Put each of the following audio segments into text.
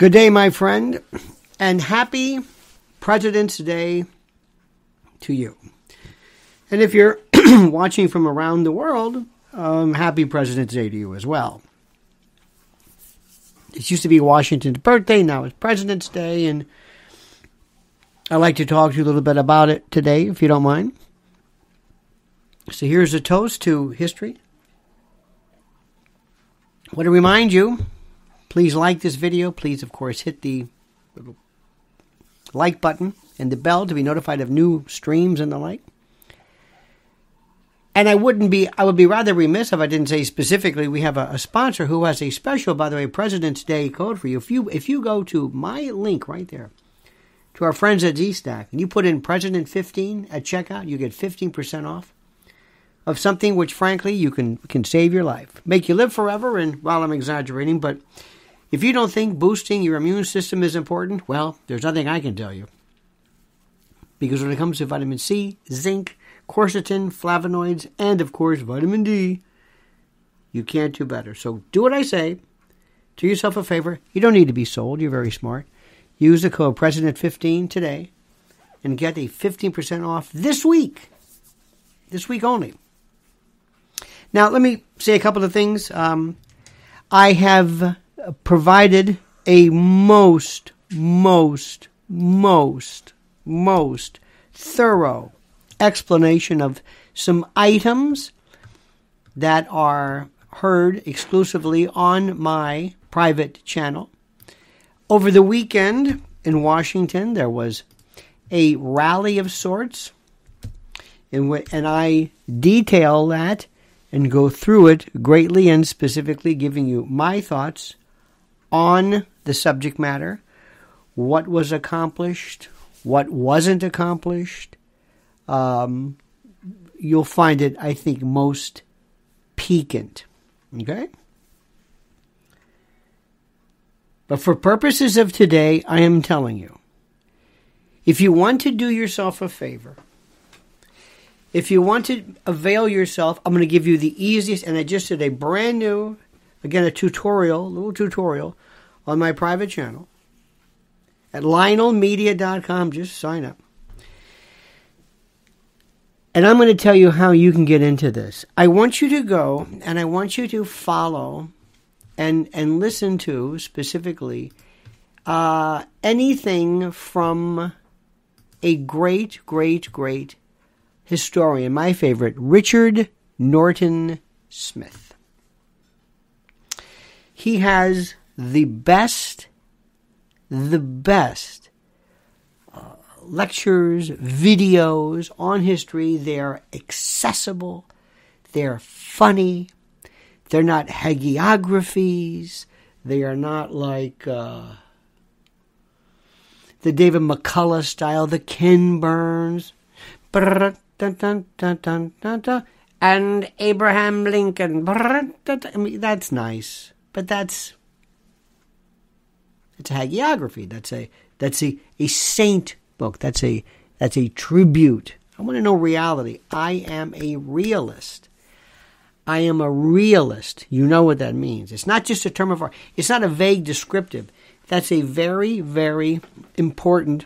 Good day, my friend, and happy President's Day to you. And if you're watching from around the world, um, happy President's Day to you as well. It used to be Washington's birthday, now it's President's Day, and I'd like to talk to you a little bit about it today, if you don't mind. So here's a toast to history. I want to remind you Please like this video. Please, of course, hit the little like button and the bell to be notified of new streams and the like. And I wouldn't be, I would be rather remiss if I didn't say specifically we have a, a, sponsor who has a special, by the way, President's Day code for you. If you if you go to my link right there, to our friends at ZStack, and you put in President 15 at checkout, you get 15% off of something which, frankly, you can can save your life, make you live forever. And while I'm exaggerating, but if you don't think boosting your immune system is important, well, there's nothing I can tell you. Because when it comes to vitamin C, zinc, quercetin, flavonoids, and of course vitamin D, you can't do better. So do what I say. Do yourself a favor. You don't need to be sold. You're very smart. Use the code President15 today and get a 15% off this week. This week only. Now, let me say a couple of things. Um, I have provided a most, most, most, most thorough explanation of some items that are heard exclusively on my private channel. Over the weekend in Washington, there was a rally of sorts, and I detail that and go through it greatly and specifically, giving you my thoughts on the subject matter, what was accomplished, what wasn't accomplished. Um, you'll find it, I think, most piquant. Okay? But for purposes of today, I am telling you if you want to do yourself a favor, if you want to avail yourself, I'm going to give you the easiest, and I just did a brand new Again, a tutorial, a little tutorial on my private channel at lionelmedia.com. Just sign up. And I'm going to tell you how you can get into this. I want you to go and I want you to follow and, and listen to specifically uh, anything from a great, great, great historian, my favorite, Richard Norton Smith. He has the best, the best uh, lectures, videos on history. They're accessible, they're funny, they're not hagiographies, they are not like uh, the David McCullough style, the Ken Burns. And Abraham Lincoln. I mean, that's nice. But that's it's a hagiography. That's a that's a, a saint book. That's a that's a tribute. I want to know reality. I am a realist. I am a realist. You know what that means. It's not just a term of art. It's not a vague descriptive. That's a very, very important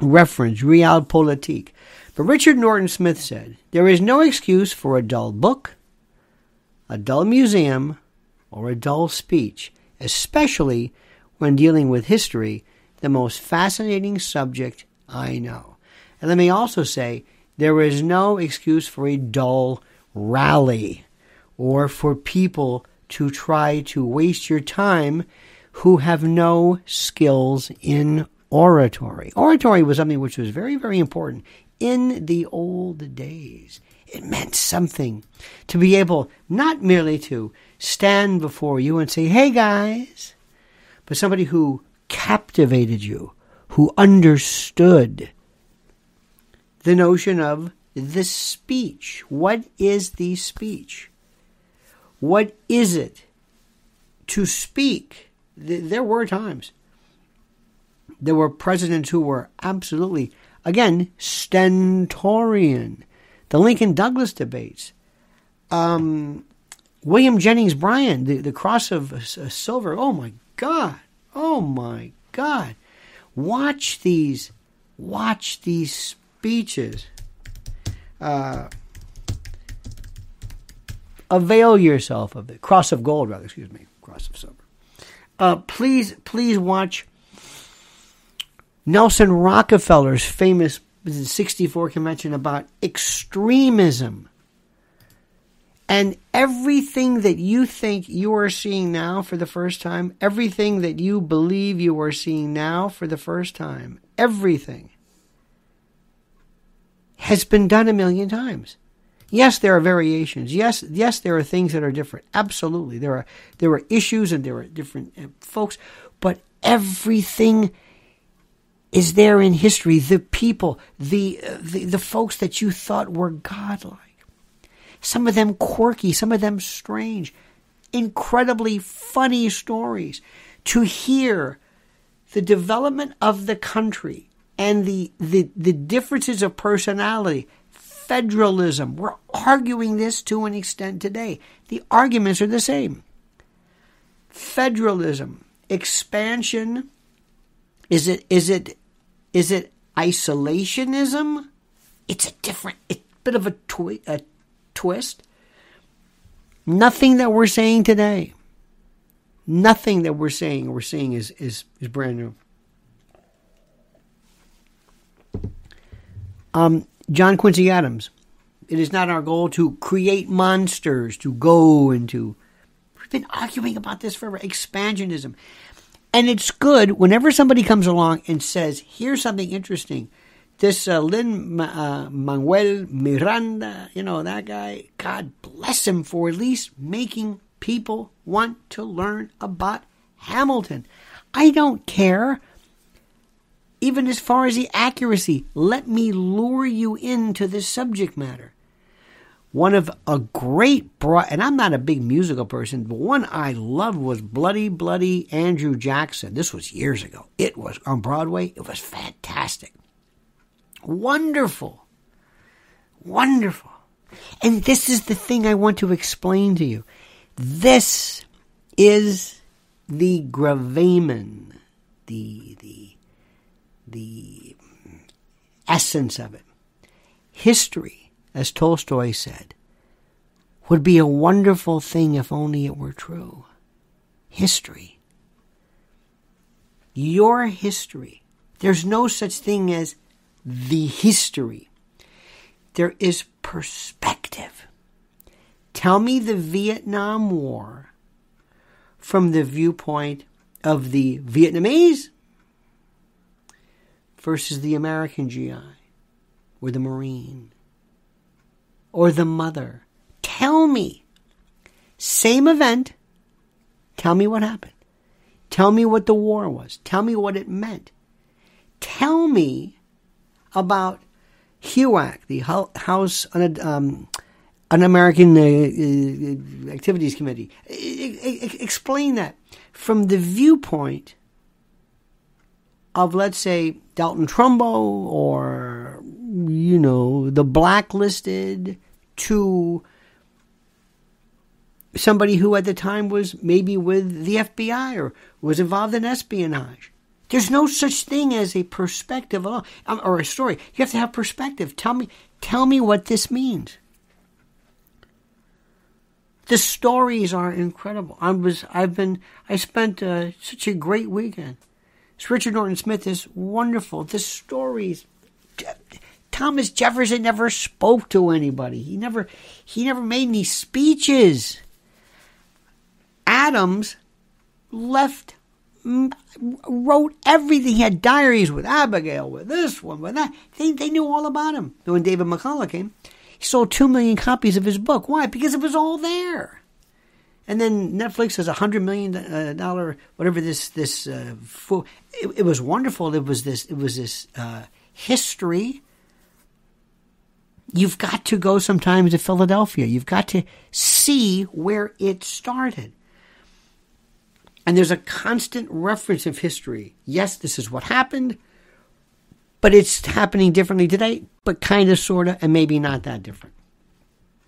reference, realpolitik. But Richard Norton Smith said, There is no excuse for a dull book, a dull museum, or a dull speech, especially when dealing with history, the most fascinating subject I know. And let me also say there is no excuse for a dull rally or for people to try to waste your time who have no skills in oratory. Oratory was something which was very, very important in the old days. It meant something to be able not merely to stand before you and say, hey guys, but somebody who captivated you, who understood the notion of the speech. What is the speech? What is it to speak? There were times. There were presidents who were absolutely, again, stentorian. The Lincoln Douglas debates. Um, William Jennings Bryan, the, the cross of uh, silver. Oh my God. Oh my God. Watch these, watch these speeches. Uh, avail yourself of it. Cross of gold, rather, excuse me. Cross of silver. Uh, please, please watch Nelson Rockefeller's famous 64 convention about extremism. And everything that you think you are seeing now for the first time, everything that you believe you are seeing now for the first time, everything has been done a million times. Yes, there are variations. Yes, yes, there are things that are different. Absolutely, there are there are issues and there are different uh, folks, but everything is there in history. The people, the, uh, the the folks that you thought were godlike, some of them quirky, some of them strange, incredibly funny stories. To hear the development of the country and the the, the differences of personality federalism. We're arguing this to an extent today. The arguments are the same. Federalism, expansion, is it is it is it isolationism? It's a different it's a bit of a, twi- a twist. Nothing that we're saying today. Nothing that we're saying we're seeing is, is, is brand new. Um, John Quincy Adams. It is not our goal to create monsters, to go into. We've been arguing about this forever. Expansionism. And it's good whenever somebody comes along and says, here's something interesting. This uh, Lin uh, Manuel Miranda, you know, that guy, God bless him for at least making people want to learn about Hamilton. I don't care even as far as the accuracy. Let me lure you into this subject matter. One of a great broad, and I'm not a big musical person, but one I loved was Bloody Bloody Andrew Jackson. This was years ago. It was on Broadway. It was fantastic. Wonderful. Wonderful. And this is the thing I want to explain to you. This is the gravamen, the, the the essence of it. History, as Tolstoy said, would be a wonderful thing if only it were true. History. Your history. There's no such thing as the history. There is perspective. Tell me the Vietnam War from the viewpoint of the Vietnamese versus the American GI or the Marine or the mother. Tell me. Same event. Tell me what happened. Tell me what the war was. Tell me what it meant. Tell me about HUAC, the House um, Un-American uh, uh, Activities Committee. explain that from the viewpoint of, let's say, Dalton Trumbo or, you know, the blacklisted to somebody who at the time was maybe with the FBI or was involved in espionage. There's no such thing as a perspective alone, um, or a story. You have to have perspective. Tell me, tell me what this means. The stories are incredible. I was, I've been, I spent uh, such a great weekend It's Richard Norton Smith is wonderful. The stories. Thomas Jefferson never spoke to anybody. He never he never made any speeches. Adams left wrote everything. He had diaries with Abigail, with this one, with that. They, they knew all about him. When David McCullough came, he sold two million copies of his book. Why? Because it was all there. And then Netflix has a hundred million dollar whatever this this uh, it, it, was wonderful. It was this it was this uh, history. You've got to go sometimes to Philadelphia. You've got to see where it started. And there's a constant reference of history. Yes, this is what happened, but it's happening differently today, but kind of, sort of, and maybe not that different.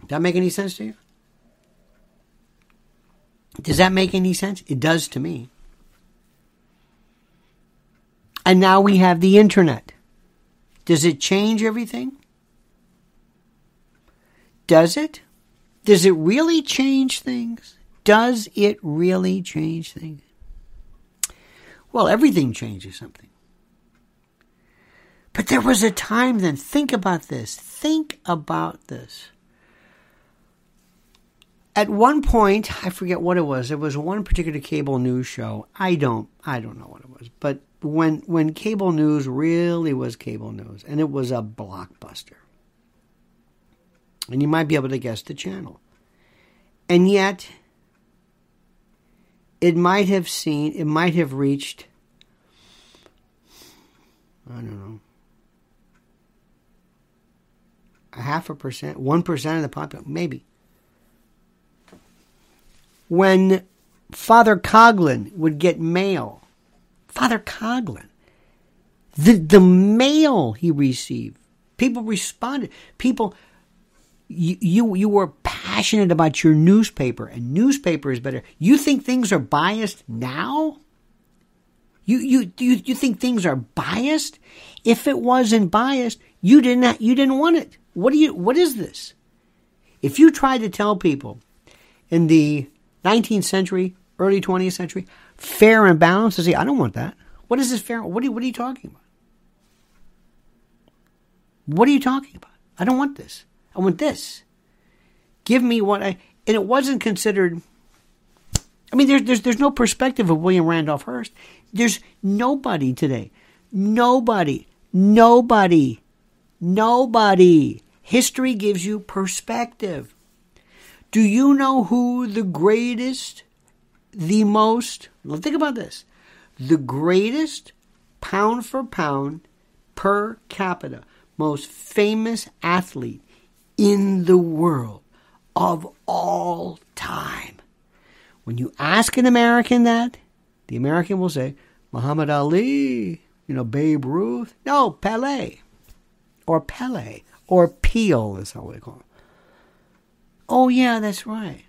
Does that make any sense to you? Does that make any sense? It does to me. And now we have the internet. Does it change everything? Does it? Does it really change things? Does it really change things? Well, everything changes something. But there was a time then. Think about this. Think about this. At one point, I forget what it was. There was one particular cable news show. I don't, I don't know what it was. But when when cable news really was cable news, and it was a blockbuster, and you might be able to guess the channel, and yet it might have seen, it might have reached, I don't know, a half a percent, one percent of the population, maybe. When Father Coughlin would get mail, Father Coughlin, the the mail he received, people responded. People, you you, you were passionate about your newspaper, and newspaper is better. You think things are biased now? You you you you think things are biased? If it wasn't biased, you didn't you didn't want it. What do you what is this? If you tried to tell people in the 19th century, early 20th century, fair and balanced, to say, I don't want that. What is this fair? What are, what are you talking about? What are you talking about? I don't want this. I want this. Give me what I. And it wasn't considered. I mean, there's, there's, there's no perspective of William Randolph Hearst. There's nobody today. Nobody. Nobody. Nobody. History gives you perspective. Do you know who the greatest, the most, think about this, the greatest pound for pound per capita, most famous athlete in the world of all time. When you ask an American that, the American will say, Muhammad Ali, you know, Babe Ruth. No, Pele. Or Pele. Or Peel is how we call it. Oh, yeah, that's right.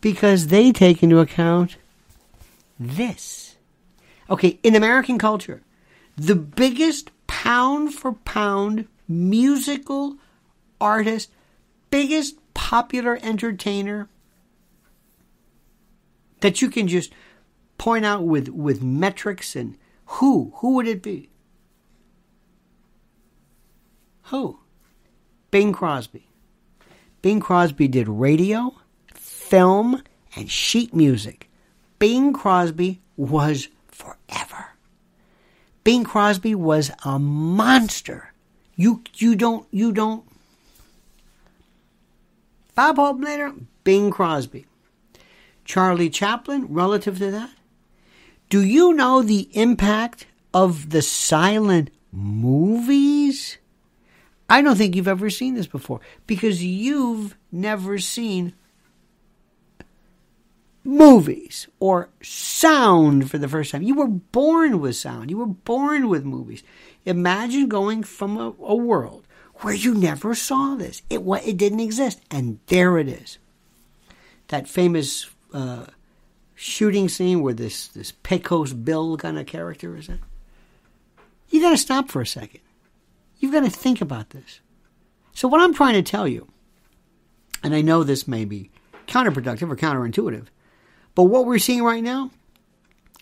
Because they take into account this. Okay, in American culture, the biggest pound for pound musical artist, biggest popular entertainer that you can just point out with, with metrics and who? Who would it be? Who? Bing Crosby. Bing Crosby did radio, film, and sheet music. Bing Crosby was forever. Bing Crosby was a monster. You you don't you don't Bob Hope later, Bing Crosby. Charlie Chaplin, relative to that. Do you know the impact of the silent movies? I don't think you've ever seen this before because you've never seen movies or sound for the first time. You were born with sound. You were born with movies. Imagine going from a, a world where you never saw this. It it didn't exist, and there it is. That famous uh, shooting scene where this this Pecos Bill kind of character is in. You got to stop for a second. You've got to think about this. So what I'm trying to tell you, and I know this may be counterproductive or counterintuitive, but what we're seeing right now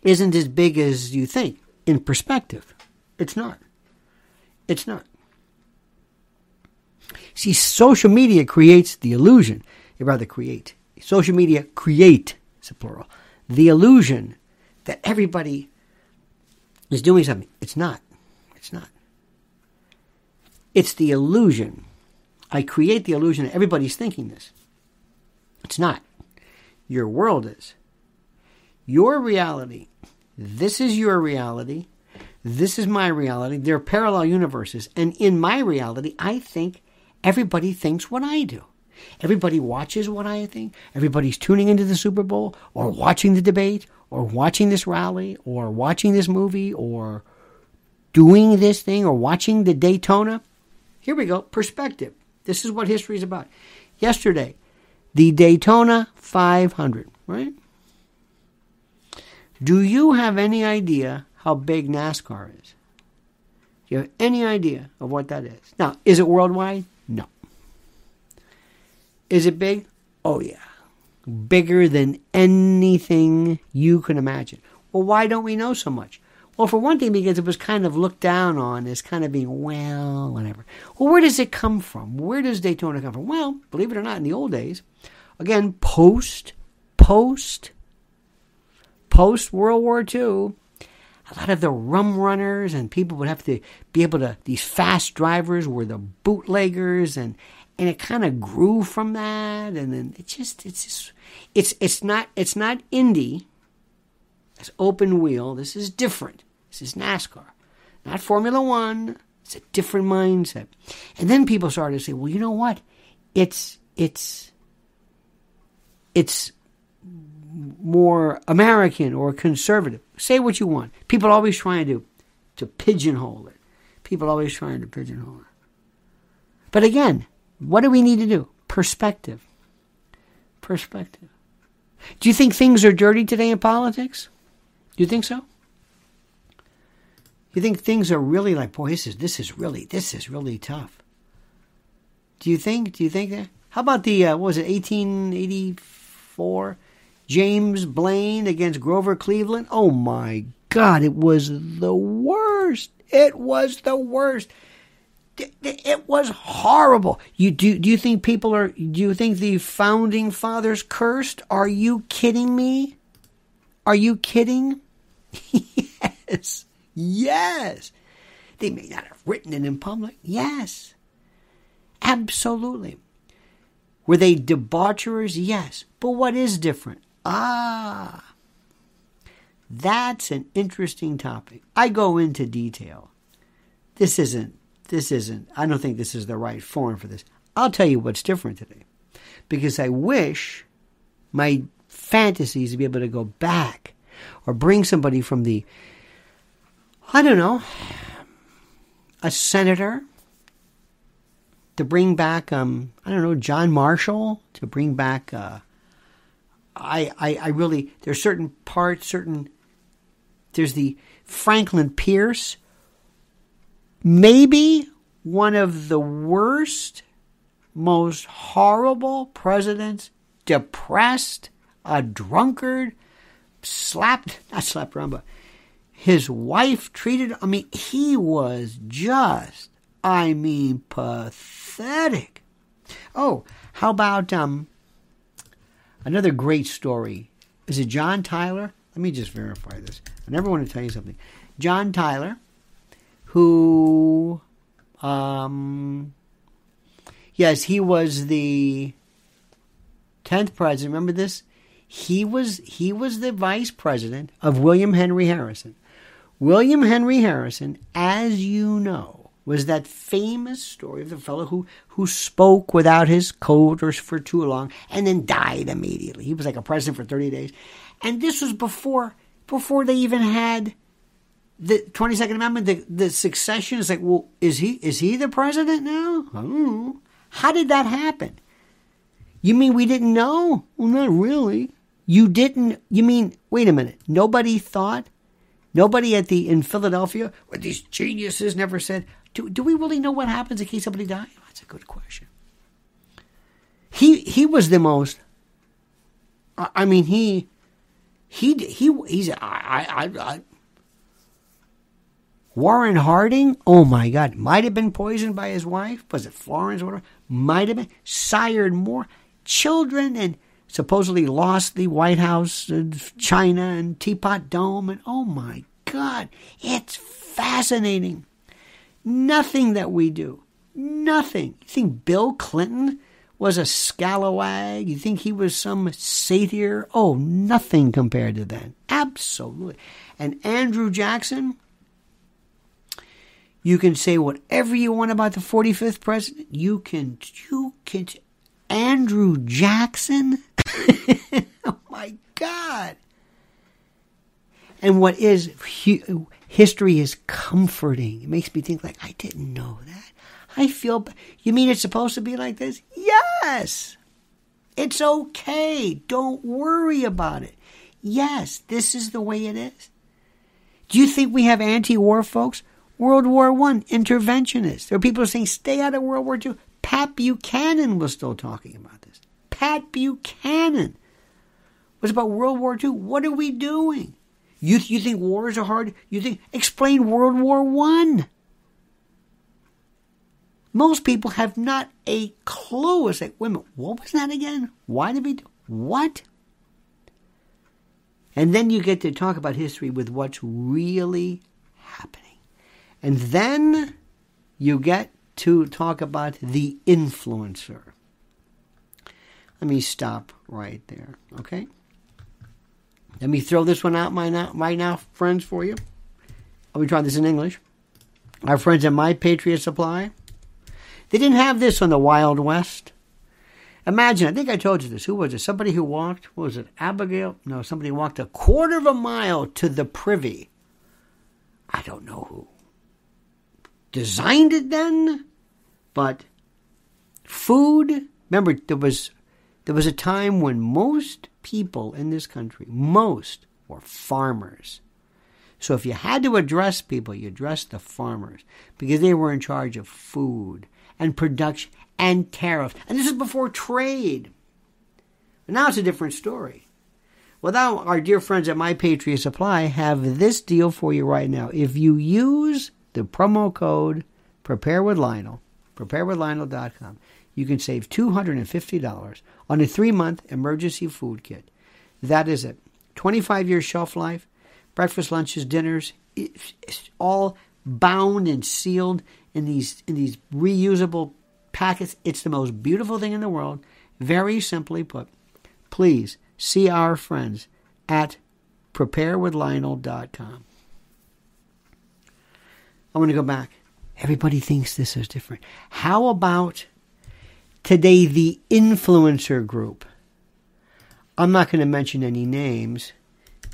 isn't as big as you think in perspective. It's not. It's not. See, social media creates the illusion, or rather create. Social media create, it's a plural, the illusion that everybody is doing something. It's not. It's not. It's the illusion. I create the illusion that everybody's thinking this. It's not. Your world is. Your reality. This is your reality. This is my reality. They're parallel universes. And in my reality, I think Everybody thinks what I do. Everybody watches what I think. Everybody's tuning into the Super Bowl or watching the debate or watching this rally or watching this movie or doing this thing or watching the Daytona. Here we go. Perspective. This is what history is about. Yesterday, the Daytona 500, right? Do you have any idea how big NASCAR is? Do you have any idea of what that is? Now, is it worldwide? Is it big? Oh, yeah. Bigger than anything you can imagine. Well, why don't we know so much? Well, for one thing, because it was kind of looked down on as kind of being, well, whatever. Well, where does it come from? Where does Daytona come from? Well, believe it or not, in the old days, again, post, post, post World War II, a lot of the rum runners and people would have to be able to, these fast drivers were the bootleggers and, and it kind of grew from that. And then it just, it's just, it's, it's not, it's not Indy. It's open wheel. This is different. This is NASCAR, not Formula One. It's a different mindset. And then people started to say, well, you know what? It's, it's, it's more American or conservative. Say what you want. People always trying to to pigeonhole it. People always trying to pigeonhole it. But again, what do we need to do? Perspective. Perspective. Do you think things are dirty today in politics? Do you think so? You think things are really like, boy, this is this is really this is really tough. Do you think? Do you think that? How about the uh, what was it, 1884? James Blaine against Grover Cleveland. Oh my God, it was the worst. It was the worst. It was horrible. You do? Do you think people are? Do you think the founding fathers cursed? Are you kidding me? Are you kidding? yes, yes. They may not have written it in public. Yes, absolutely. Were they debaucherers? Yes. But what is different? Ah, that's an interesting topic. I go into detail. This isn't, this isn't, I don't think this is the right forum for this. I'll tell you what's different today. Because I wish my fantasies to be able to go back or bring somebody from the, I don't know, a senator to bring back, um, I don't know, John Marshall, to bring back, uh, I, I, I really there's certain parts, certain there's the Franklin Pierce, maybe one of the worst, most horrible presidents, depressed, a drunkard, slapped not slapped around, but his wife treated I mean, he was just I mean pathetic. Oh, how about um Another great story. Is it John Tyler? Let me just verify this. I never want to tell you something. John Tyler, who, um, yes, he was the tenth president. Remember this? He was he was the vice president of William Henry Harrison. William Henry Harrison, as you know, was that famous story of the fellow who, who spoke without his coat or for too long and then died immediately. He was like a president for 30 days. And this was before before they even had the 22nd Amendment, the, the succession. is like, well, is he is he the president now? How did that happen? You mean we didn't know? Well, not really. You didn't. You mean? Wait a minute. Nobody thought. Nobody at the in Philadelphia, where these geniuses never said, do, do we really know what happens in case somebody dies? That's a good question. He he was the most. I mean he he he he's I I, I Warren Harding, oh my God, might have been poisoned by his wife. Was it Florence or whatever? Might have been. Sired more children and supposedly lost the White House, and China, and Teapot Dome. And oh my God, it's fascinating. Nothing that we do. Nothing. You think Bill Clinton was a scalawag? You think he was some satyr? Oh, nothing compared to that. Absolutely. And Andrew Jackson, you can say whatever you want about the 45th president. You can, you can, Andrew Jackson? oh my God. And what is history is comforting. It makes me think like I didn't know that. I feel you mean it's supposed to be like this? Yes. It's okay. Don't worry about it. Yes, this is the way it is. Do you think we have anti-war folks? World War One interventionists. There are people saying stay out of World War Two. Pat Buchanan was still talking about this. Pat Buchanan was about World War II. What are we doing? You, you think wars are hard? You think explain World War One. Most people have not a clue. It's like, minute, what was that again? Why did we do what? And then you get to talk about history with what's really happening. And then you get to talk about the influencer. Let me stop right there, okay? Let me throw this one out right now, friends, for you. I'll be trying this in English. Our friends at My Patriot Supply, they didn't have this on the Wild West. Imagine, I think I told you this. Who was it? Somebody who walked, what was it, Abigail? No, somebody walked a quarter of a mile to the privy. I don't know who designed it then, but food, remember, there was there was a time when most people in this country, most, were farmers. So if you had to address people, you addressed the farmers because they were in charge of food and production and tariffs. And this is before trade. But now it's a different story. Well, now our dear friends at My Patriot Supply have this deal for you right now. If you use the promo code Prepare with Lionel, preparewithlionel.com, you can save $250 on a three month emergency food kit. That is it. 25 year shelf life, breakfast, lunches, dinners, it's all bound and sealed in these in these reusable packets. It's the most beautiful thing in the world. Very simply put, please see our friends at preparewithlionel.com. I want to go back. Everybody thinks this is different. How about today the influencer group? I'm not going to mention any names.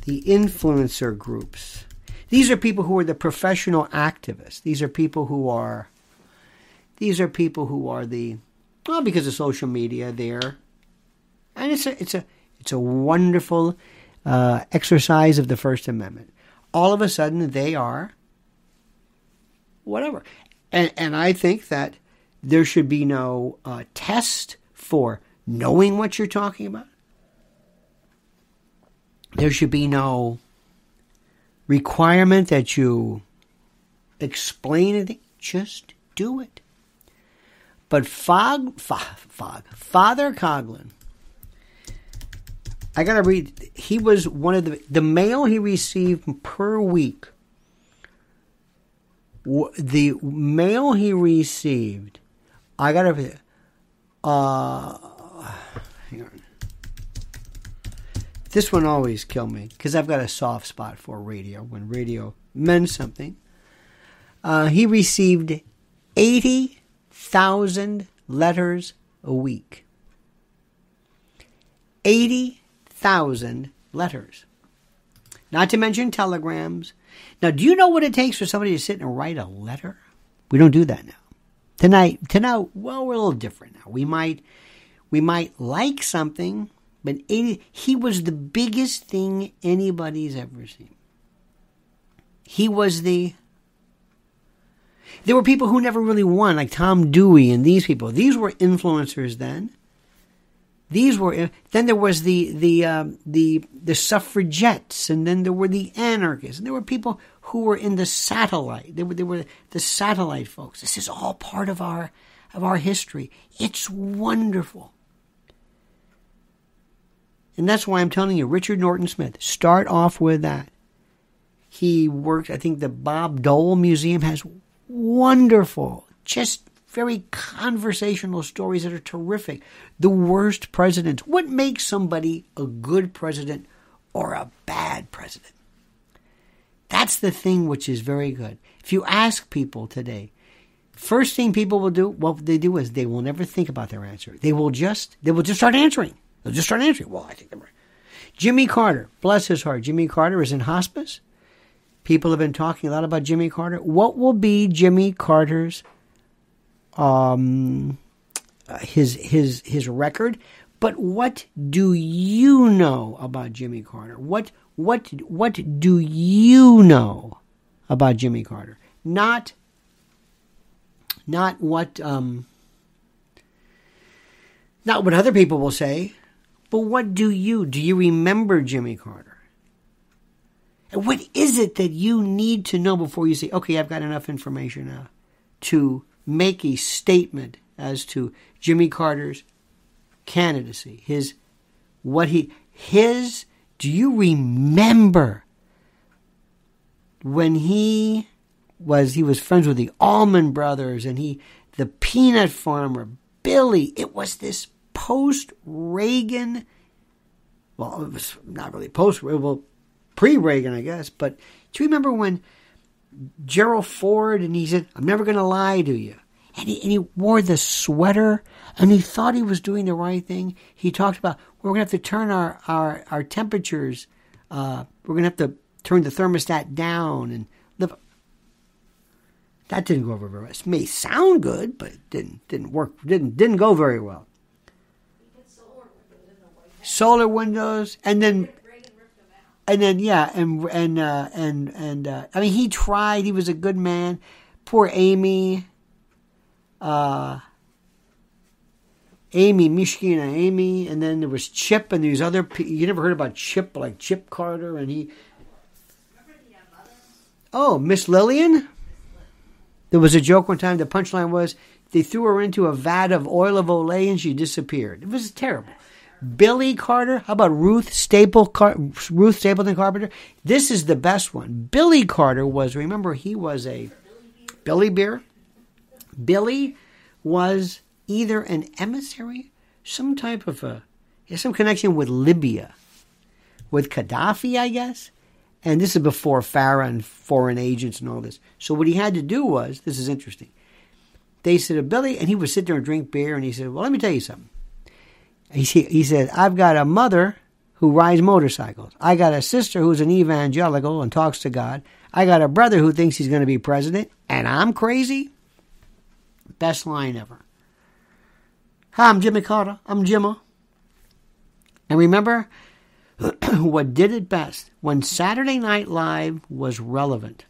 The influencer groups. These are people who are the professional activists. These are people who are these are people who are the well because of social media there. And it's a it's a it's a wonderful uh, exercise of the First Amendment. All of a sudden they are whatever. And, and I think that there should be no uh, test for knowing what you're talking about. There should be no requirement that you explain it. Just do it. But Fog, Fog, Fog Father Coughlin, I gotta read. He was one of the the mail he received per week the mail he received, I gotta, uh, hang on. This one always killed me because I've got a soft spot for radio when radio meant something. Uh, he received 80,000 letters a week. 80,000 letters. Not to mention telegrams, now, do you know what it takes for somebody to sit and write a letter? We don't do that now. Tonight, tonight, well, we're a little different now. We might, we might like something, but it, he was the biggest thing anybody's ever seen. He was the. There were people who never really won, like Tom Dewey and these people. These were influencers then. These were then there was the the um, the the suffragettes, and then there were the anarchists, and there were people who were in the satellite. They were they were the satellite folks. This is all part of our of our history. It's wonderful. And that's why I'm telling you, Richard Norton Smith, start off with that. He worked, I think the Bob Dole Museum has wonderful, just very conversational stories that are terrific. The worst presidents. What makes somebody a good president or a bad president? That's the thing which is very good. If you ask people today, first thing people will do, what they do is they will never think about their answer. They will just they will just start answering. They'll just start answering. Well, I think they're right. Jimmy Carter, bless his heart, Jimmy Carter is in hospice. People have been talking a lot about Jimmy Carter. What will be Jimmy Carter's um, his his his record, but what do you know about Jimmy Carter? What what what do you know about Jimmy Carter. Not, not what, um, not what other people will say, but what do you? Do you remember Jimmy Carter? And what is it that you need to know before you say, okay, I've got enough information now to make a statement as to Jimmy Carter's candidacy, his, what he, his, do you remember when he was, he was friends with the Allman Brothers and he, the peanut farmer, Billy, it was this post Reagan, well, it was not really post, well, pre Reagan, I guess, but do you remember when Gerald Ford and he said, I'm never going to lie to you? And he, and he wore the sweater and he thought he was doing the right thing. He talked about, we're going to have to turn our, our, our temperatures, uh, we're going to have to turn the thermostat down and live. That didn't go over very well. It may sound good, but it didn't didn't work. Didn't didn't go very well. Solar windows, and then and then yeah, and and uh, and and uh, I mean, he tried. He was a good man. Poor Amy. Uh, Amy, and Amy, and then there was Chip, and these other. Pe- You never heard about Chip, like Chip Carter, and he. Oh, Miss Lillian. There was a joke one time. The punchline was they threw her into a vat of oil of Olay and she disappeared. It was terrible. Billy Carter. How about Ruth Staple Car- Ruth Stapleton Carpenter? This is the best one. Billy Carter was remember he was a Billy Beer. Billy was either an emissary, some type of a some connection with Libya, with Gaddafi, I guess. And this is before FARA and foreign agents and all this. So what he had to do was this is interesting. They said, to Billy, and he would sit there and drink beer, and he said, Well, let me tell you something. He, he said, I've got a mother who rides motorcycles. I got a sister who's an evangelical and talks to God. I got a brother who thinks he's going to be president, and I'm crazy. Best line ever. Hi, I'm Jimmy Carter. I'm Jimmo. And remember what did it best when Saturday Night Live was relevant.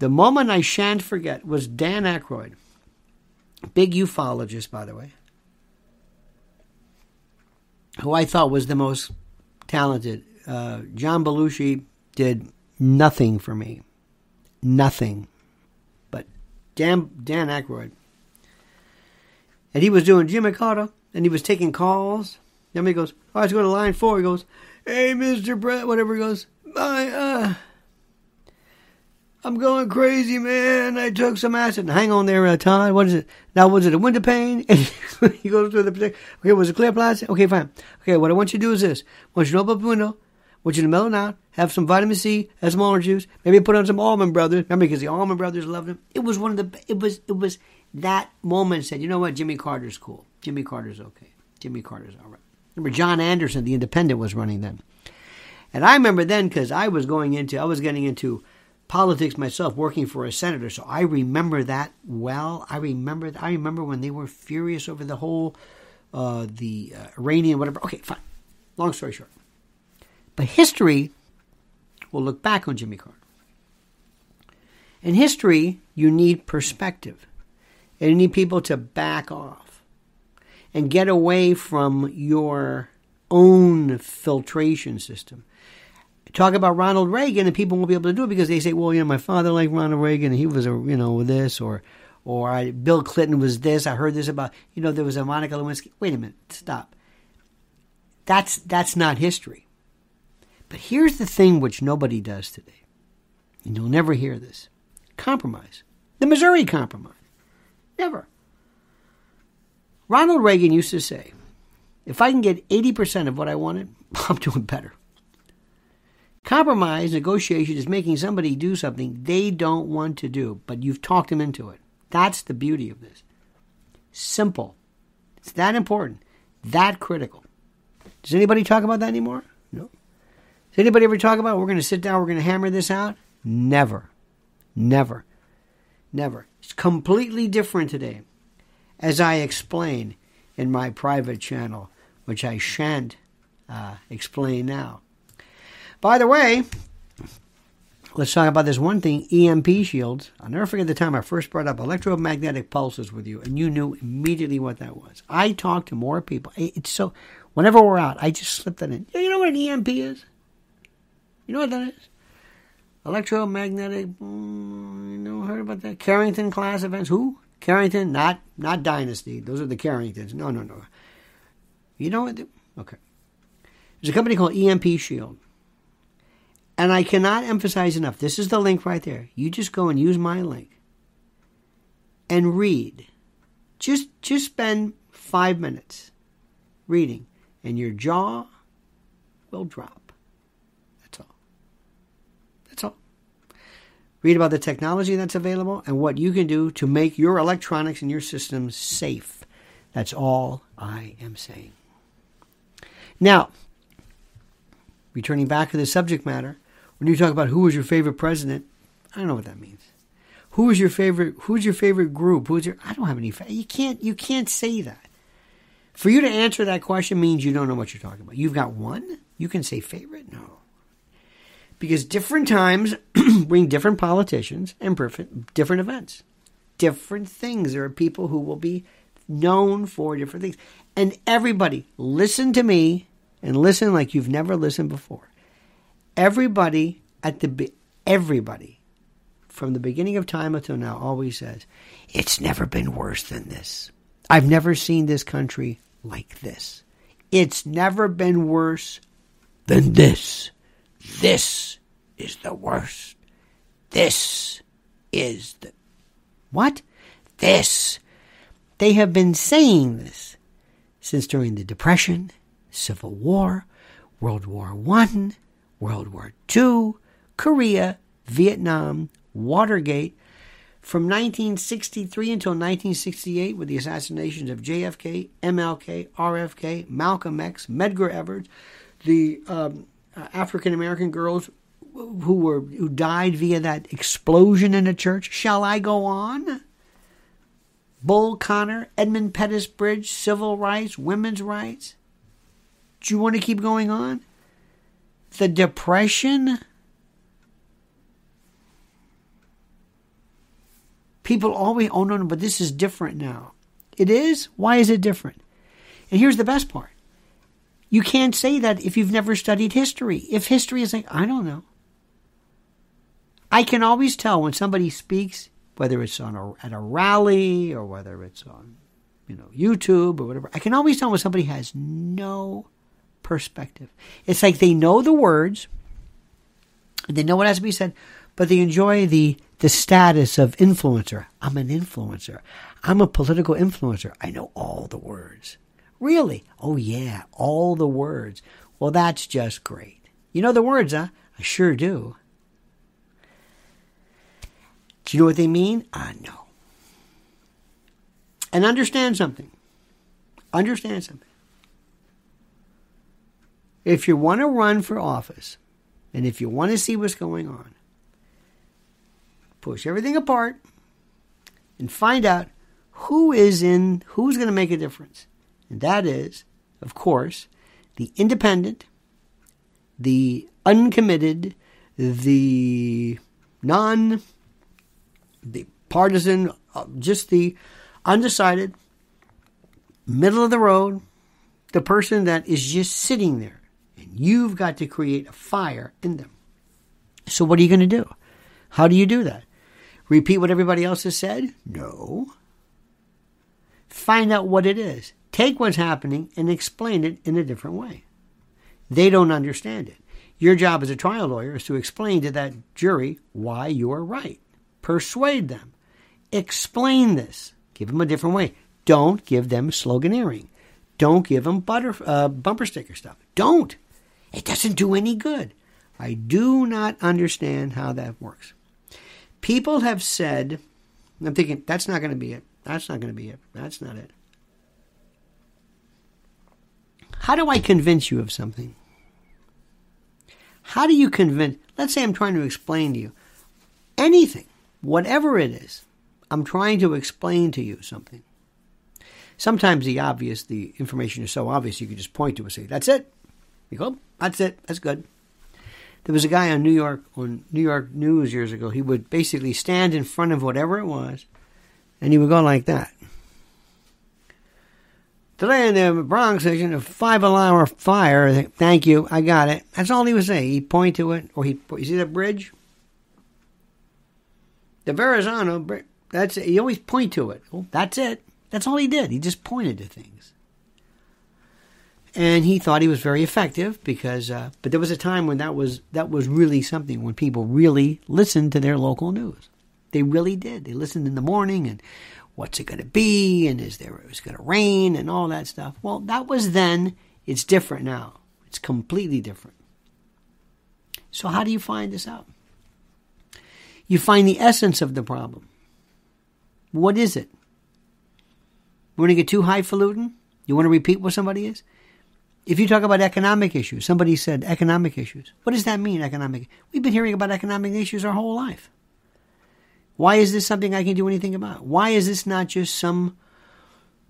The moment I shan't forget was Dan Aykroyd Big ufologist, by the way, who I thought was the most talented. Uh, John Belushi did nothing for me. Nothing. But Dan, Dan Aykroyd. And he was doing Jimmy Carter, and he was taking calls. Then he goes, "All right, I was going to line four. He goes, hey, Mr. Brett, whatever. He goes, I, uh, I'm going crazy, man. I took some acid. Hang on there, uh, Todd. What is it? Now, was it a window pane? And he goes through the Okay, was it clear plastic? Okay, fine. Okay, what I want you to do is this. I want you to open up the window. I want you to mellow down. Have some vitamin C. Have some orange juice. Maybe put on some Allman Brothers. Remember, because the Allman Brothers loved him. It was one of the. It was. It was that moment said, you know what? Jimmy Carter's cool. Jimmy Carter's okay. Jimmy Carter's all right. Remember, John Anderson, the Independent, was running then. And I remember then because I was going into. I was getting into politics myself, working for a senator, so I remember that well. I remember I remember when they were furious over the whole uh, the uh, Iranian whatever. Okay, fine. Long story short, but history will look back on Jimmy Carter. In history, you need perspective, and you need people to back off and get away from your own filtration system talk about Ronald Reagan, and people won't be able to do it because they say, well, you know, my father liked Ronald Reagan, and he was a, you know, this, or, or I, Bill Clinton was this. I heard this about, you know, there was a Monica Lewinsky. Wait a minute, stop. That's that's not history. But here's the thing which nobody does today, and you'll never hear this: compromise. The Missouri Compromise. Never. Ronald Reagan used to say, "If I can get eighty percent of what I wanted, I'm doing better." Compromise, negotiation is making somebody do something they don't want to do, but you've talked them into it. That's the beauty of this. Simple. It's that important, that critical. Does anybody talk about that anymore? No. Does anybody ever talk about we're going to sit down, we're going to hammer this out? Never. Never. Never. It's completely different today. As I explain in my private channel, which I shan't uh, explain now. By the way, let's talk about this one thing EMP shields. I'll never forget the time I first brought up electromagnetic pulses with you, and you knew immediately what that was. I talk to more people. It's so, whenever we're out, I just slip that in. You know what an EMP is? You know what that is? Electromagnetic. Mm, you know, heard about that? Carrington class events. Who? Carrington, not not Dynasty. Those are the Carringtons. No, no, no. You know what? Okay. There's a company called EMP Shield. And I cannot emphasize enough. This is the link right there. You just go and use my link and read. Just just spend five minutes reading, and your jaw will drop. That's all. That's all. Read about the technology that's available and what you can do to make your electronics and your systems safe. That's all I am saying. Now, returning back to the subject matter, when you talk about who was your favorite president, I don't know what that means. Who is your favorite? Who's your favorite group? Who's your? I don't have any. You can't. You can't say that. For you to answer that question means you don't know what you're talking about. You've got one. You can say favorite. No, because different times bring different politicians and different events, different things. There are people who will be known for different things, and everybody listen to me and listen like you've never listened before. Everybody at the everybody from the beginning of time until now always says, "It's never been worse than this. I've never seen this country like this. It's never been worse than this. This is the worst. This is the what? This. They have been saying this since during the Depression, Civil War, World War One, World War II, Korea, Vietnam, Watergate. From 1963 until 1968, with the assassinations of JFK, MLK, RFK, Malcolm X, Medgar Evers, the um, African American girls who were who died via that explosion in a church. Shall I go on? Bull Connor, Edmund Pettus Bridge, civil rights, women's rights. Do you want to keep going on? The depression, people always, oh no, no, but this is different now. It is? Why is it different? And here's the best part. You can't say that if you've never studied history. If history is like, I don't know. I can always tell when somebody speaks, whether it's on a, at a rally or whether it's on, you know, YouTube or whatever. I can always tell when somebody has no perspective. It's like they know the words, they know what has to be said, but they enjoy the the status of influencer. I'm an influencer. I'm a political influencer. I know all the words. Really? Oh yeah, all the words. Well, that's just great. You know the words, huh? I sure do. Do you know what they mean? I know. And understand something. Understand something. If you want to run for office and if you want to see what's going on, push everything apart and find out who is in, who's going to make a difference. And that is, of course, the independent, the uncommitted, the non, the partisan, uh, just the undecided, middle of the road, the person that is just sitting there You've got to create a fire in them. So, what are you going to do? How do you do that? Repeat what everybody else has said? No. Find out what it is. Take what's happening and explain it in a different way. They don't understand it. Your job as a trial lawyer is to explain to that jury why you are right. Persuade them. Explain this. Give them a different way. Don't give them sloganeering. Don't give them butter, uh, bumper sticker stuff. Don't. It doesn't do any good. I do not understand how that works. People have said, I'm thinking, that's not going to be it. That's not going to be it. That's not it. How do I convince you of something? How do you convince? Let's say I'm trying to explain to you anything, whatever it is. I'm trying to explain to you something. Sometimes the obvious, the information is so obvious you can just point to it and say, that's it. You go, that's it. That's good. There was a guy on New York on New York News years ago. He would basically stand in front of whatever it was, and he would go like that. Today in the Bronx section, a five alarm fire. Thank you, I got it. That's all he would say. He'd point to it, or he you see that bridge? The Verrazano, that's it. he always point to it. Well, that's it. That's all he did. He just pointed to things. And he thought he was very effective because, uh, but there was a time when that was that was really something when people really listened to their local news. They really did. They listened in the morning and what's it going to be and is there is going to rain and all that stuff. Well, that was then. It's different now. It's completely different. So how do you find this out? You find the essence of the problem. What is it? You want to get too highfalutin? You want to repeat what somebody is? If you talk about economic issues, somebody said economic issues. What does that mean, economic? We've been hearing about economic issues our whole life. Why is this something I can do anything about? Why is this not just some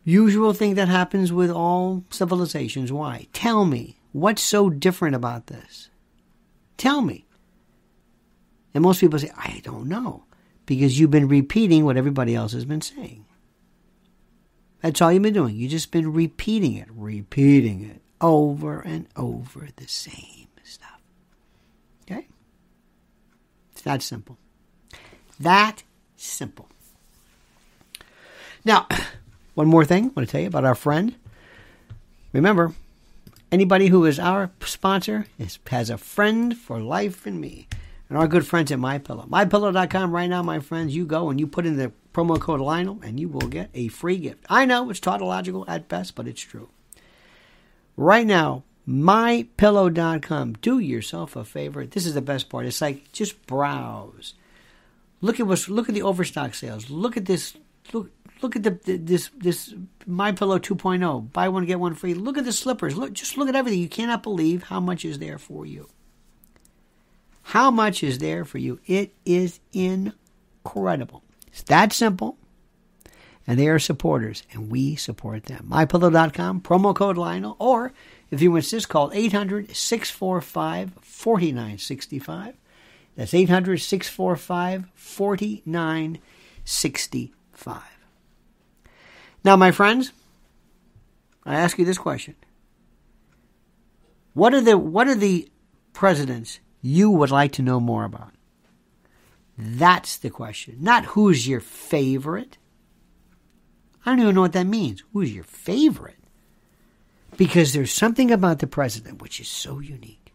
usual thing that happens with all civilizations? Why? Tell me. What's so different about this? Tell me. And most people say, I don't know. Because you've been repeating what everybody else has been saying. That's all you've been doing. You've just been repeating it, repeating it over and over the same stuff. Okay? It's that simple. That simple. Now, one more thing I want to tell you about our friend. Remember, anybody who is our sponsor is, has a friend for life in me. And our good friends at MyPillow. MyPillow.com right now, my friends, you go and you put in the promo code Lionel and you will get a free gift. I know it's tautological at best, but it's true. Right now, mypillow.com. Do yourself a favor. This is the best part. It's like just browse. Look at what's look at the overstock sales. Look at this look look at the, this this my pillow 2.0 buy one get one free look at the slippers look just look at everything you cannot believe how much is there for you how much is there for you it is incredible it's that simple and they are supporters and we support them mypillow.com promo code lionel or if you insist call 800-645-4965 that's 800 645 4965. Now, my friends, I ask you this question. What are the what are the presidents you would like to know more about? That's the question. Not who's your favorite. I don't even know what that means. Who's your favorite? Because there's something about the president which is so unique.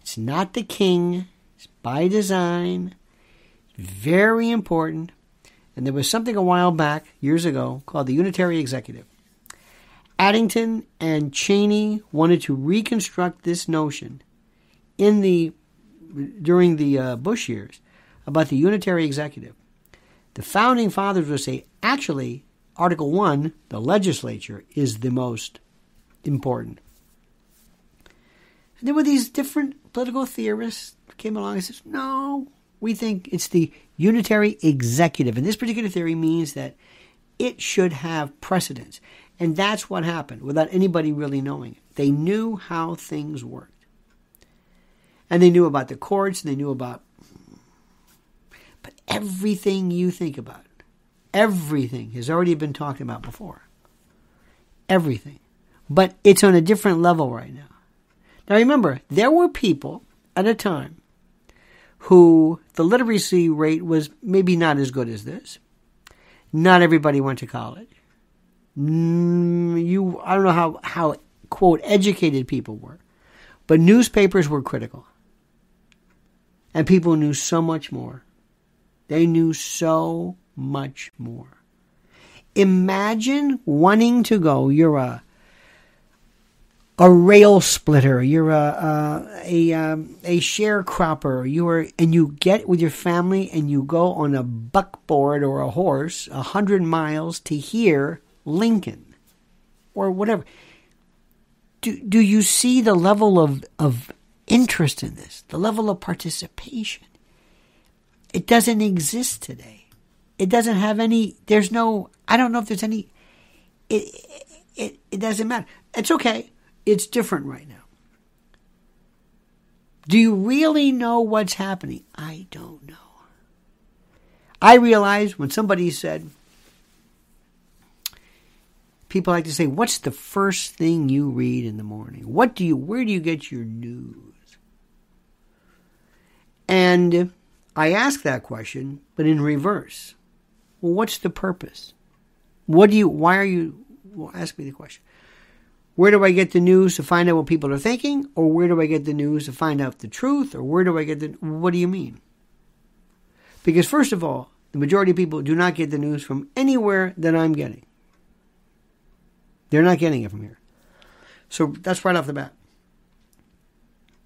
It's not the king, it's by design, very important. And there was something a while back, years ago, called the Unitary Executive. Addington and Cheney wanted to reconstruct this notion in the during the uh, Bush years about the unitary executive. The founding fathers would say, actually, Article 1, the legislature, is the most important. And then were these different political theorists came along and says, no, we think it's the unitary executive. And this particular theory means that it should have precedence. And that's what happened without anybody really knowing it. They knew how things worked. And they knew about the courts, and they knew about. But everything you think about, everything has already been talked about before. Everything. But it's on a different level right now. Now remember, there were people at a time who the literacy rate was maybe not as good as this. Not everybody went to college. Mm, you, I don't know how, how quote educated people were, but newspapers were critical, and people knew so much more. They knew so much more. Imagine wanting to go. You're a a rail splitter, you're a a a, um, a sharecropper, you are, and you get with your family and you go on a buckboard or a horse a hundred miles to hear Lincoln, or whatever. Do do you see the level of of interest in this, the level of participation? It doesn't exist today. It doesn't have any. There's no. I don't know if there's any. It it it doesn't matter. It's okay it's different right now. Do you really know what's happening? I don't know. I realize when somebody said, people like to say, what's the first thing you read in the morning? What do you, where do you get your news? And I ask that question, but in reverse. Well, what's the purpose? What do you, why are you, well, ask me the question. Where do I get the news to find out what people are thinking? Or where do I get the news to find out the truth? Or where do I get the, what do you mean? Because first of all, the majority of people do not get the news from anywhere that I'm getting. They're not getting it from here. So that's right off the bat.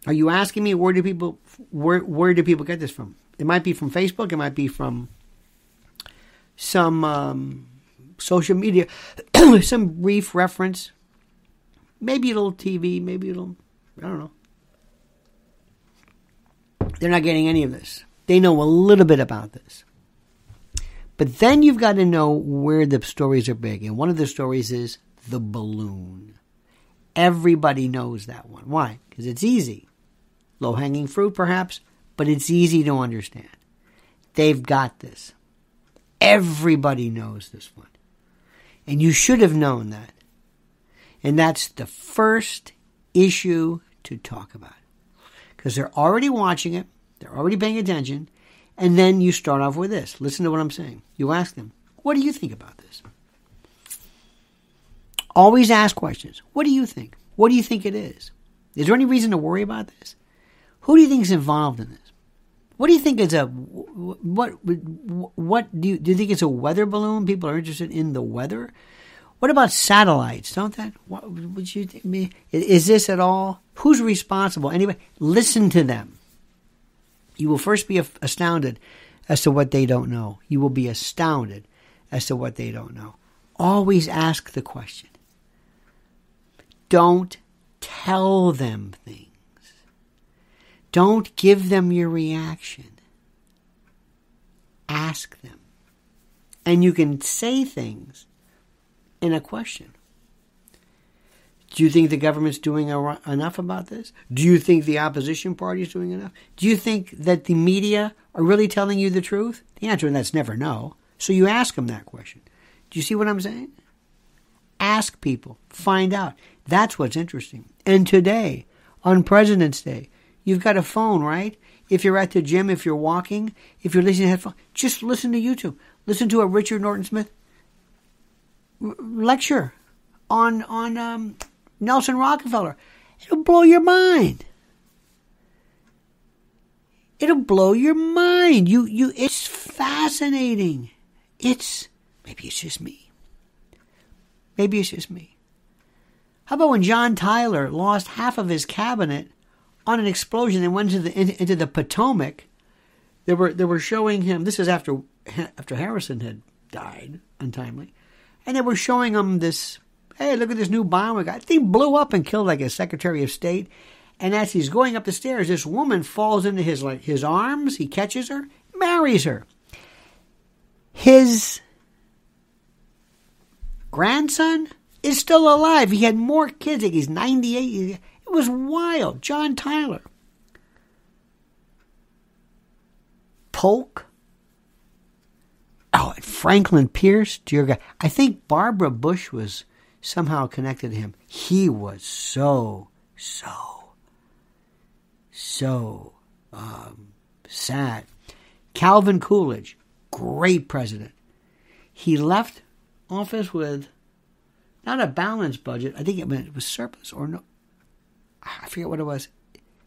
Are you asking me where do people where where do people get this from? It might be from Facebook. It might be from some um, social media, some brief reference, maybe a little TV, maybe a little I don't know. They're not getting any of this. They know a little bit about this. But then you've got to know where the stories are big. And one of the stories is the balloon. Everybody knows that one. Why? Because it's easy. Low hanging fruit, perhaps, but it's easy to understand. They've got this. Everybody knows this one. And you should have known that. And that's the first issue to talk about. Because they're already watching it, they're already paying attention, and then you start off with this. Listen to what I'm saying. You ask them, What do you think about this? Always ask questions. What do you think? What do you think it is? Is there any reason to worry about this? Who do you think is involved in this? What do you think is a what what do you do you think it's a weather balloon? People are interested in the weather. What about satellites? Don't that? What would you think? Is this at all? Who's responsible? Anyway, listen to them. You will first be astounded as to what they don't know. You will be astounded as to what they don't know. Always ask the question. Don't tell them things. Don't give them your reaction. Ask them. And you can say things in a question. Do you think the government's doing enough about this? Do you think the opposition party is doing enough? Do you think that the media are really telling you the truth? The answer to that's never no. So you ask them that question. Do you see what I'm saying? Ask people, find out. That's what's interesting. And today, on President's Day, you've got a phone, right? If you're at the gym, if you're walking, if you're listening to headphones, just listen to YouTube. Listen to a Richard Norton Smith lecture on on um, Nelson Rockefeller. It'll blow your mind. It'll blow your mind. You you it's fascinating. It's maybe it's just me. Maybe it's just me. How about when John Tyler lost half of his cabinet on an explosion and went into the into the Potomac? They were they were showing him. This is after after Harrison had died untimely, and they were showing him this Hey, look at this new bomb we got. The blew up and killed like a Secretary of State. And as he's going up the stairs, this woman falls into his like his arms. He catches her, marries her. His grandson is still alive. He had more kids. He's 98. It was wild. John Tyler. Polk. Oh, and Franklin Pierce, dear God. I think Barbara Bush was somehow connected to him. He was so, so, so um, sad. Calvin Coolidge, great president. He left office with not a balanced budget. I think it was surplus or no. I forget what it was.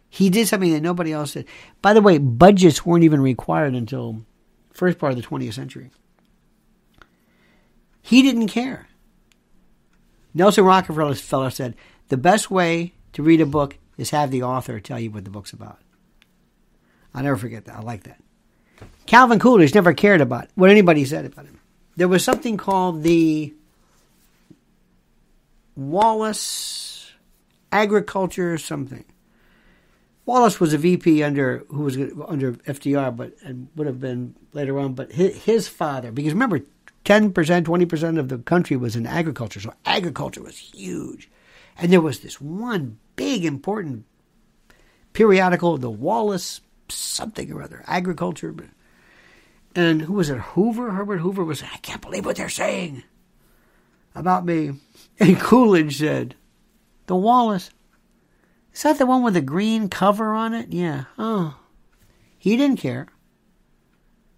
He did something that nobody else did. By the way, budgets weren't even required until first part of the 20th century. He didn't care. Nelson Rockefeller said, the best way to read a book is have the author tell you what the book's about. I'll never forget that. I like that. Calvin Coolidge never cared about what anybody said about him. There was something called the Wallace Agriculture or something. Wallace was a VP under who was under FDR, but and would have been later on. But his, his father, because remember, 10%, 20% of the country was in agriculture. So agriculture was huge. And there was this one big important periodical, the Wallace something or other, agriculture. And who was it? Hoover? Herbert Hoover was, I can't believe what they're saying about me. And Coolidge said, The Wallace. Is that the one with the green cover on it? Yeah. Oh. He didn't care.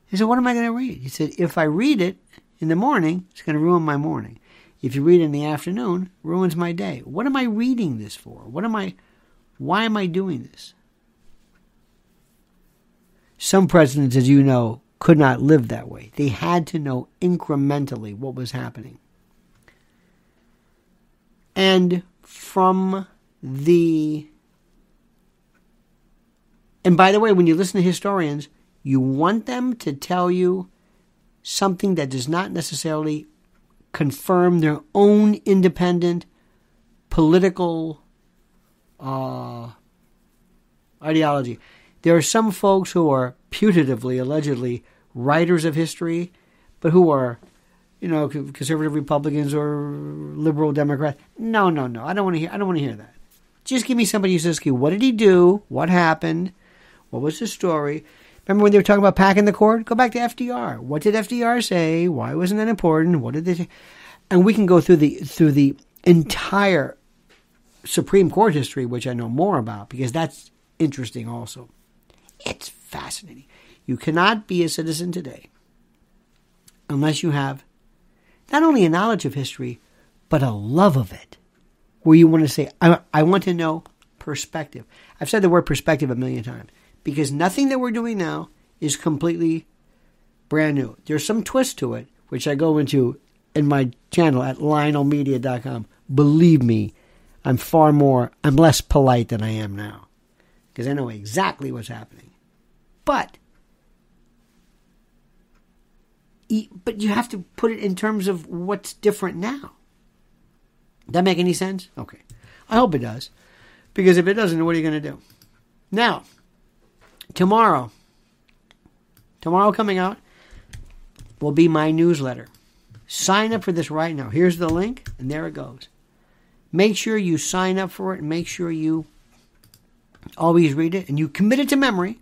He said, What am I going to read? He said, If I read it in the morning, it's going to ruin my morning. If you read it in the afternoon, ruins my day. What am I reading this for? What am I why am I doing this? Some presidents, as you know, could not live that way. They had to know incrementally what was happening. And from the. And by the way, when you listen to historians, you want them to tell you something that does not necessarily confirm their own independent political uh, ideology. There are some folks who are putatively, allegedly, writers of history, but who are, you know, conservative Republicans or liberal Democrats. No, no, no. I don't want to hear. I don't want to hear that. Just give me somebody who says, "Okay, what did he do? What happened? What was the story?" Remember when they were talking about packing the court? Go back to FDR. What did FDR say? Why wasn't that important? What did they? Say? And we can go through the through the entire Supreme Court history, which I know more about because that's interesting also. It's fascinating. You cannot be a citizen today unless you have not only a knowledge of history, but a love of it, where you want to say, I, I want to know perspective. I've said the word perspective a million times because nothing that we're doing now is completely brand new. There's some twist to it, which I go into in my channel at lionelmedia.com. Believe me, I'm far more, I'm less polite than I am now because I know exactly what's happening. But, but you have to put it in terms of what's different now. That make any sense? Okay. I hope it does. Because if it doesn't, what are you going to do? Now, tomorrow, tomorrow coming out will be my newsletter. Sign up for this right now. Here's the link, and there it goes. Make sure you sign up for it and make sure you always read it and you commit it to memory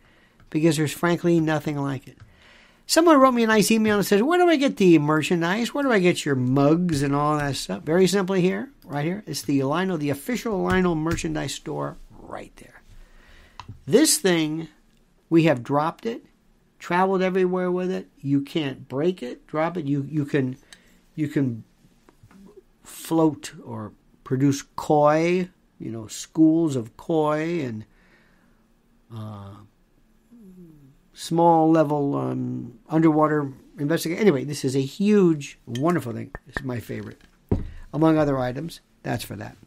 because there's frankly nothing like it. Someone wrote me a nice email and says, Where do I get the merchandise? Where do I get your mugs and all that stuff? Very simply here, right here. It's the Lionel, the official Lionel merchandise store right there. This thing, we have dropped it, traveled everywhere with it. You can't break it, drop it. You you can you can float or produce koi, you know, schools of koi and uh, small level um, underwater investigation. Anyway, this is a huge, wonderful thing. This is my favorite. Among other items, that's for that.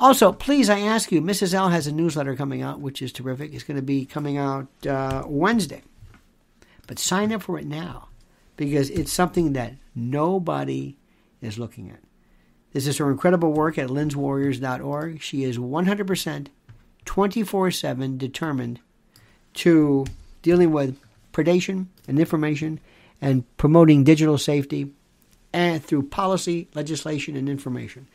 Also, please, I ask you, Mrs. L has a newsletter coming out, which is terrific. It's going to be coming out uh, Wednesday. But sign up for it now because it's something that nobody is looking at. This is her incredible work at lynnswarriors.org. She is 100% 24 7 determined to dealing with predation and information and promoting digital safety and through policy, legislation, and information.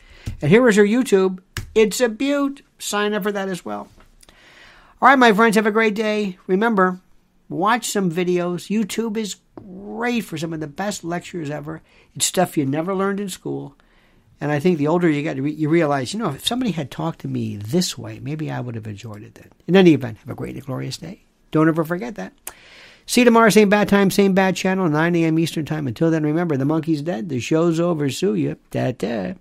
And here is her YouTube. It's a beaut. Sign up for that as well. All right, my friends, have a great day. Remember, watch some videos. YouTube is great for some of the best lectures ever. It's stuff you never learned in school. And I think the older you get, you realize, you know, if somebody had talked to me this way, maybe I would have enjoyed it then. In any event, have a great and glorious day. Don't ever forget that. See you tomorrow, same bad time, same bad channel, 9 a.m. Eastern Time. Until then, remember, the monkey's dead. The show's over. Sue you. Ta-ta.